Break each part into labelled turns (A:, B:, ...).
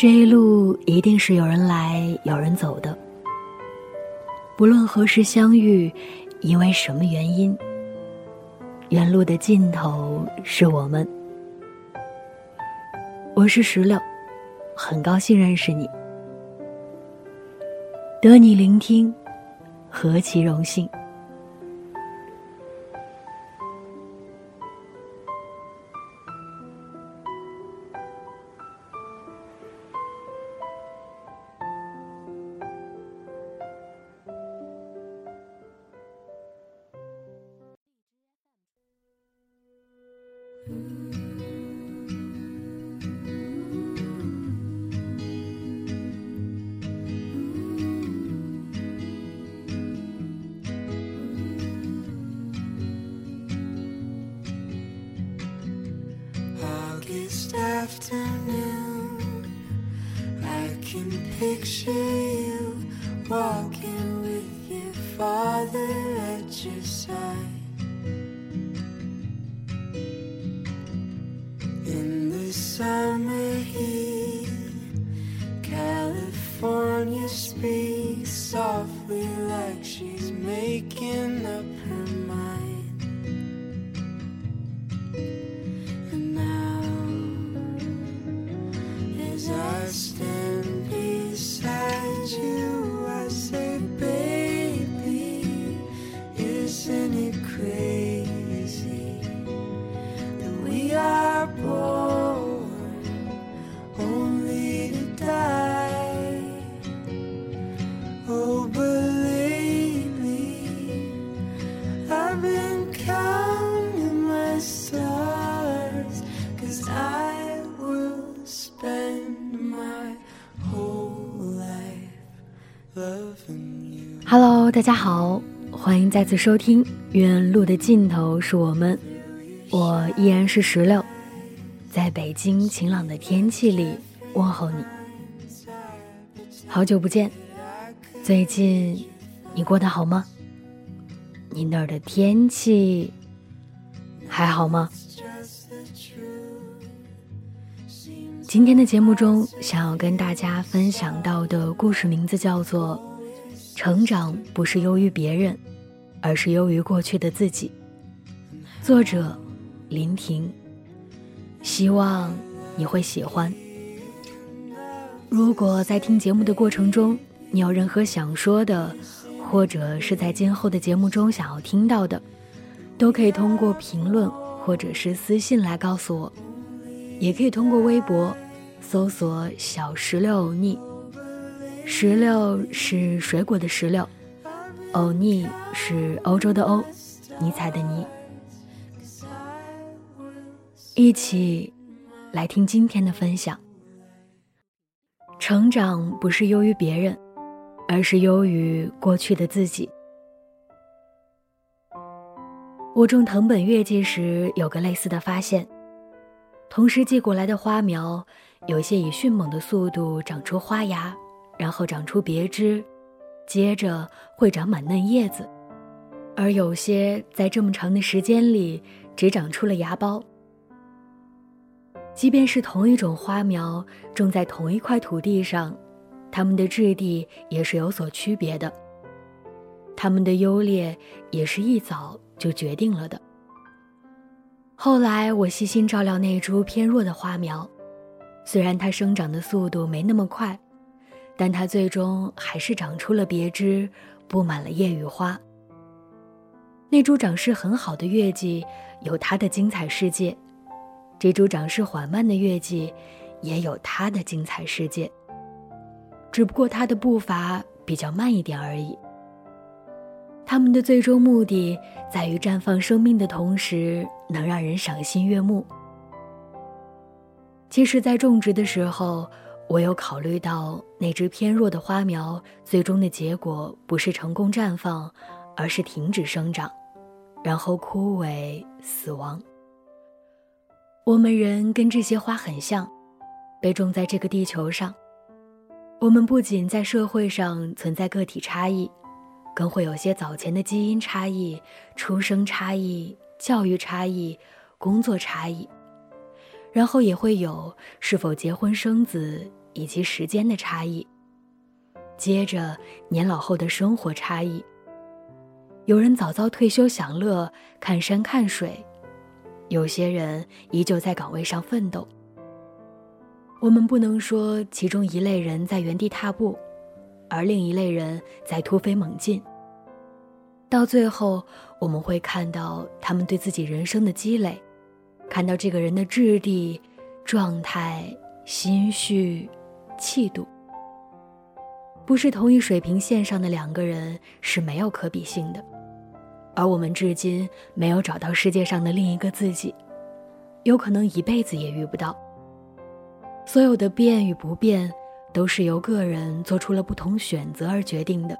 A: 这一路一定是有人来有人走的，不论何时相遇，因为什么原因，原路的尽头是我们。我是石榴，很高兴认识你，得你聆听，何其荣幸。
B: August afternoon, I can picture you walking with your father at your side. In the summer heat, California speaks softly like she's making up her
A: 大家好，欢迎再次收听《愿路的尽头是我们》，我依然是石榴，在北京晴朗的天气里问候你。好久不见，最近你过得好吗？你那儿的天气还好吗？今天的节目中，想要跟大家分享到的故事名字叫做《成长不是优于别人，而是优于过去的自己》。作者林婷，希望你会喜欢。如果在听节目的过程中，你有任何想说的，或者是在今后的节目中想要听到的，都可以通过评论或者是私信来告诉我，也可以通过微博搜索“小石榴欧尼”，石榴是水果的石榴，欧尼是欧洲的欧，尼采的尼。一起来听今天的分享。成长不是优于别人，而是优于过去的自己。我种藤本月季时，有个类似的发现：同时寄过来的花苗，有些以迅猛的速度长出花芽，然后长出别枝，接着会长满嫩叶子；而有些在这么长的时间里，只长出了芽苞。即便是同一种花苗种在同一块土地上，它们的质地也是有所区别的。它们的优劣也是一早就决定了的。后来我细心照料那株偏弱的花苗，虽然它生长的速度没那么快，但它最终还是长出了别枝，布满了叶与花。那株长势很好的月季有它的精彩世界。这株长势缓慢的月季，也有它的精彩世界。只不过它的步伐比较慢一点而已。它们的最终目的在于绽放生命的同时，能让人赏心悦目。其实，在种植的时候，我有考虑到那只偏弱的花苗最终的结果不是成功绽放，而是停止生长，然后枯萎死亡。我们人跟这些花很像，被种在这个地球上。我们不仅在社会上存在个体差异，更会有些早前的基因差异、出生差异、教育差异、工作差异，然后也会有是否结婚生子、以及时间的差异。接着，年老后的生活差异。有人早早退休享乐，看山看水；有些人依旧在岗位上奋斗。我们不能说其中一类人在原地踏步，而另一类人在突飞猛进。到最后，我们会看到他们对自己人生的积累，看到这个人的质地、状态、心绪、气度。不是同一水平线上的两个人是没有可比性的。而我们至今没有找到世界上的另一个自己，有可能一辈子也遇不到。所有的变与不变，都是由个人做出了不同选择而决定的。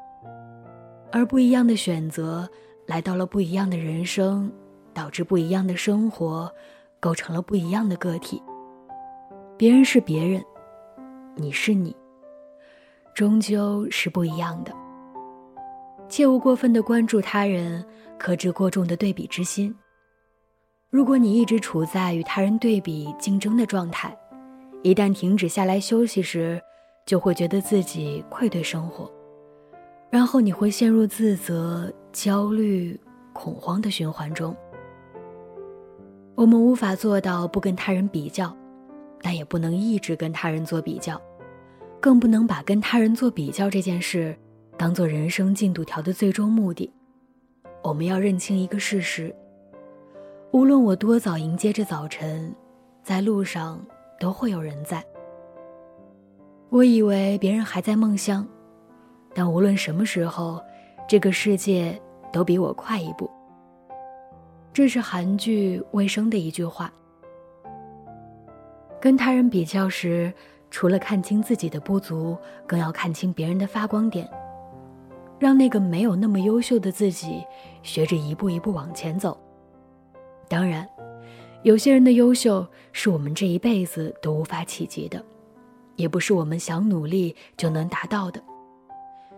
A: 而不一样的选择，来到了不一样的人生，导致不一样的生活，构成了不一样的个体。别人是别人，你是你，终究是不一样的。切勿过分的关注他人。克制过重的对比之心。如果你一直处在与他人对比竞争的状态，一旦停止下来休息时，就会觉得自己愧对生活，然后你会陷入自责、焦虑、恐慌的循环中。我们无法做到不跟他人比较，但也不能一直跟他人做比较，更不能把跟他人做比较这件事当做人生进度条的最终目的。我们要认清一个事实：无论我多早迎接着早晨，在路上都会有人在。我以为别人还在梦乡，但无论什么时候，这个世界都比我快一步。这是韩剧《卫生》的一句话。跟他人比较时，除了看清自己的不足，更要看清别人的发光点。让那个没有那么优秀的自己学着一步一步往前走。当然，有些人的优秀是我们这一辈子都无法企及的，也不是我们想努力就能达到的。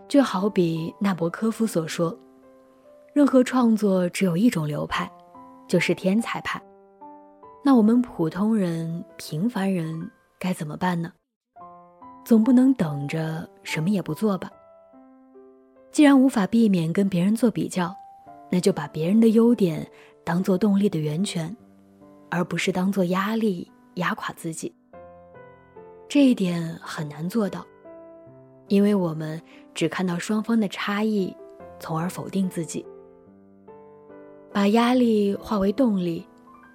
A: 就好比纳博科夫所说：“任何创作只有一种流派，就是天才派。”那我们普通人、平凡人该怎么办呢？总不能等着什么也不做吧？既然无法避免跟别人做比较，那就把别人的优点当做动力的源泉，而不是当做压力压垮自己。这一点很难做到，因为我们只看到双方的差异，从而否定自己。把压力化为动力，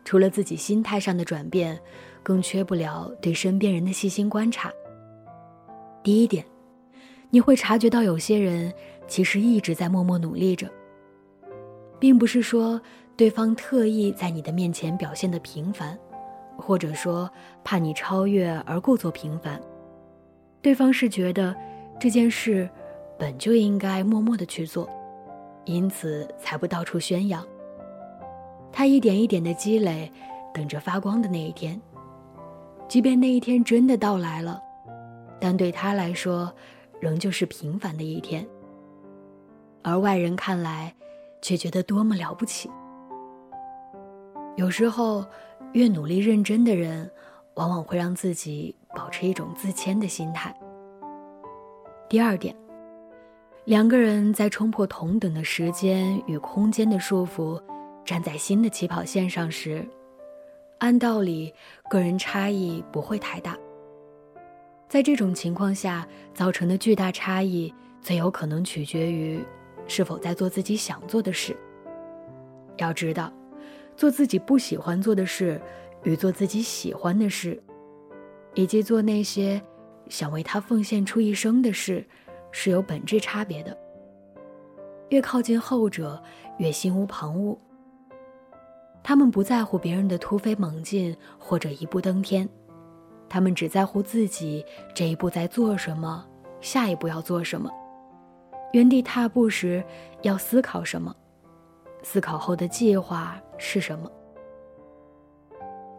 A: 除了自己心态上的转变，更缺不了对身边人的细心观察。第一点，你会察觉到有些人。其实一直在默默努力着，并不是说对方特意在你的面前表现的平凡，或者说怕你超越而故作平凡。对方是觉得这件事本就应该默默的去做，因此才不到处宣扬。他一点一点的积累，等着发光的那一天。即便那一天真的到来了，但对他来说，仍旧是平凡的一天。而外人看来，却觉得多么了不起。有时候，越努力认真的人，往往会让自己保持一种自谦的心态。第二点，两个人在冲破同等的时间与空间的束缚，站在新的起跑线上时，按道理，个人差异不会太大。在这种情况下，造成的巨大差异，最有可能取决于。是否在做自己想做的事？要知道，做自己不喜欢做的事，与做自己喜欢的事，以及做那些想为他奉献出一生的事，是有本质差别的。越靠近后者，越心无旁骛。他们不在乎别人的突飞猛进或者一步登天，他们只在乎自己这一步在做什么，下一步要做什么。原地踏步时，要思考什么？思考后的计划是什么？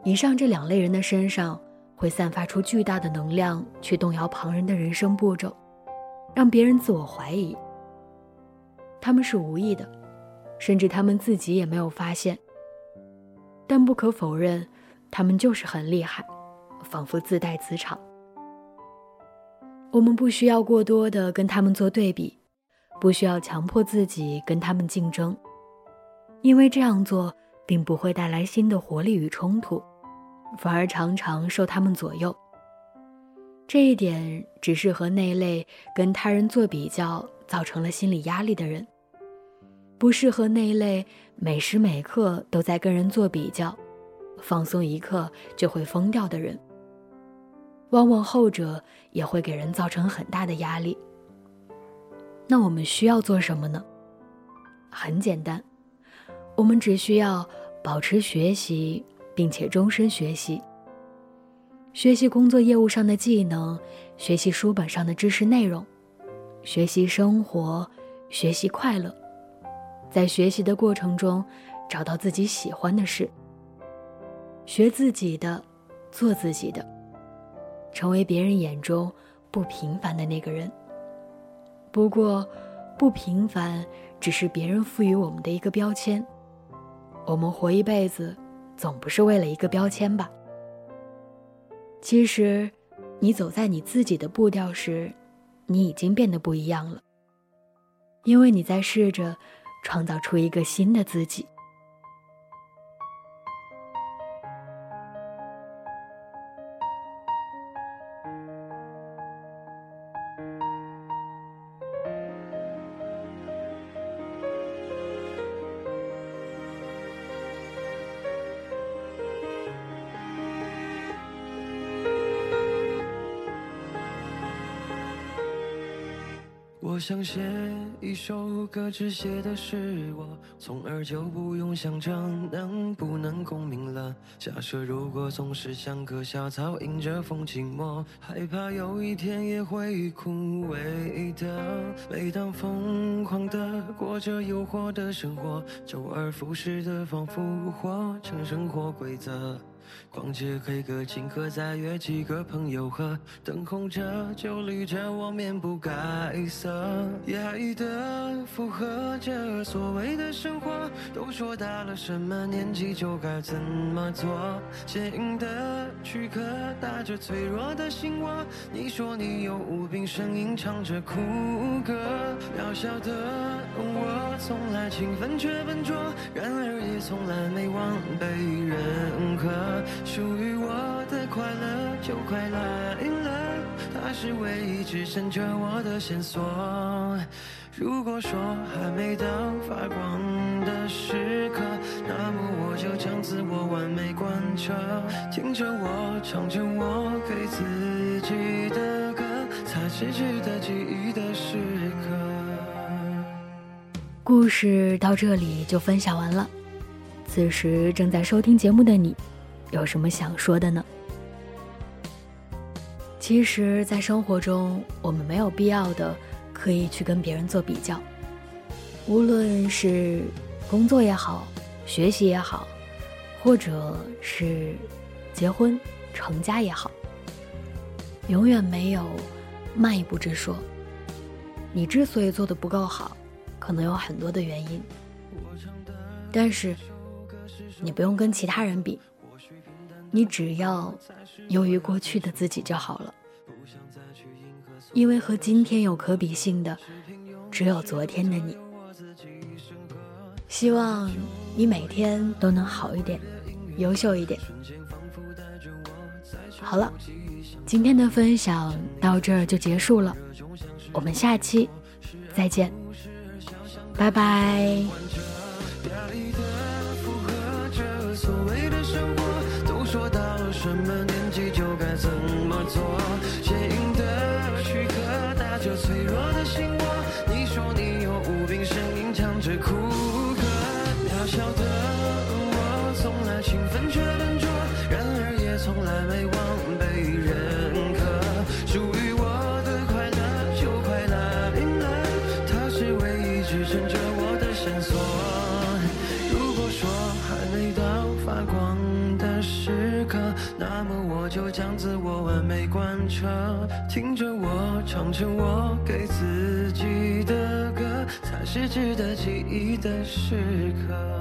A: 以上这两类人的身上会散发出巨大的能量，去动摇旁人的人生步骤，让别人自我怀疑。他们是无意的，甚至他们自己也没有发现。但不可否认，他们就是很厉害，仿佛自带磁场。我们不需要过多的跟他们做对比，不需要强迫自己跟他们竞争，因为这样做并不会带来新的活力与冲突，反而常常受他们左右。这一点只适合那类跟他人做比较造成了心理压力的人，不适合那一类每时每刻都在跟人做比较，放松一刻就会疯掉的人。往往后者也会给人造成很大的压力。那我们需要做什么呢？很简单，我们只需要保持学习，并且终身学习。学习工作业务上的技能，学习书本上的知识内容，学习生活，学习快乐。在学习的过程中，找到自己喜欢的事，学自己的，做自己的。成为别人眼中不平凡的那个人。不过，不平凡只是别人赋予我们的一个标签。我们活一辈子，总不是为了一个标签吧？其实，你走在你自己的步调时，你已经变得不一样了。因为你在试着创造出一个新的自己。
C: 我想写一首歌，只写的是我，从而就不用想着能不能共鸣了。假设如果总是像棵小草，迎着风寂寞，害怕有一天也会枯萎的。每当疯狂的过着诱惑的生活，周而复始的仿佛活成生活规则。逛街 K 歌，请客再约几个朋友喝，灯红着酒绿着，我面不改色，压抑的附和着所谓的生活。都说到了什么年纪就该怎么做，坚硬的躯壳打着脆弱的心窝。你说你有无病呻吟，唱着苦歌，渺小的我从来勤奋却笨拙，然而也从来没忘被认可。属于我的快乐就快来了，它是唯一支撑着我的线索。如果说还没到发光的时刻，那么我就将自我完美贯彻。听着我唱着我给自己的歌，才是值得记忆的时刻。
A: 故事到这里就分享完了。此时正在收听节目的你。有什么想说的呢？其实，在生活中，我们没有必要的刻意去跟别人做比较，无论是工作也好，学习也好，或者是结婚成家也好，永远没有慢一步之说。你之所以做的不够好，可能有很多的原因，但是你不用跟其他人比。你只要优于过去的自己就好了，因为和今天有可比性的，只有昨天的你。希望你每天都能好一点，优秀一点。好了，今天的分享到这儿就结束了，我们下期再见，拜拜。
C: 唱着我给自己的歌，才是值得记忆的时刻。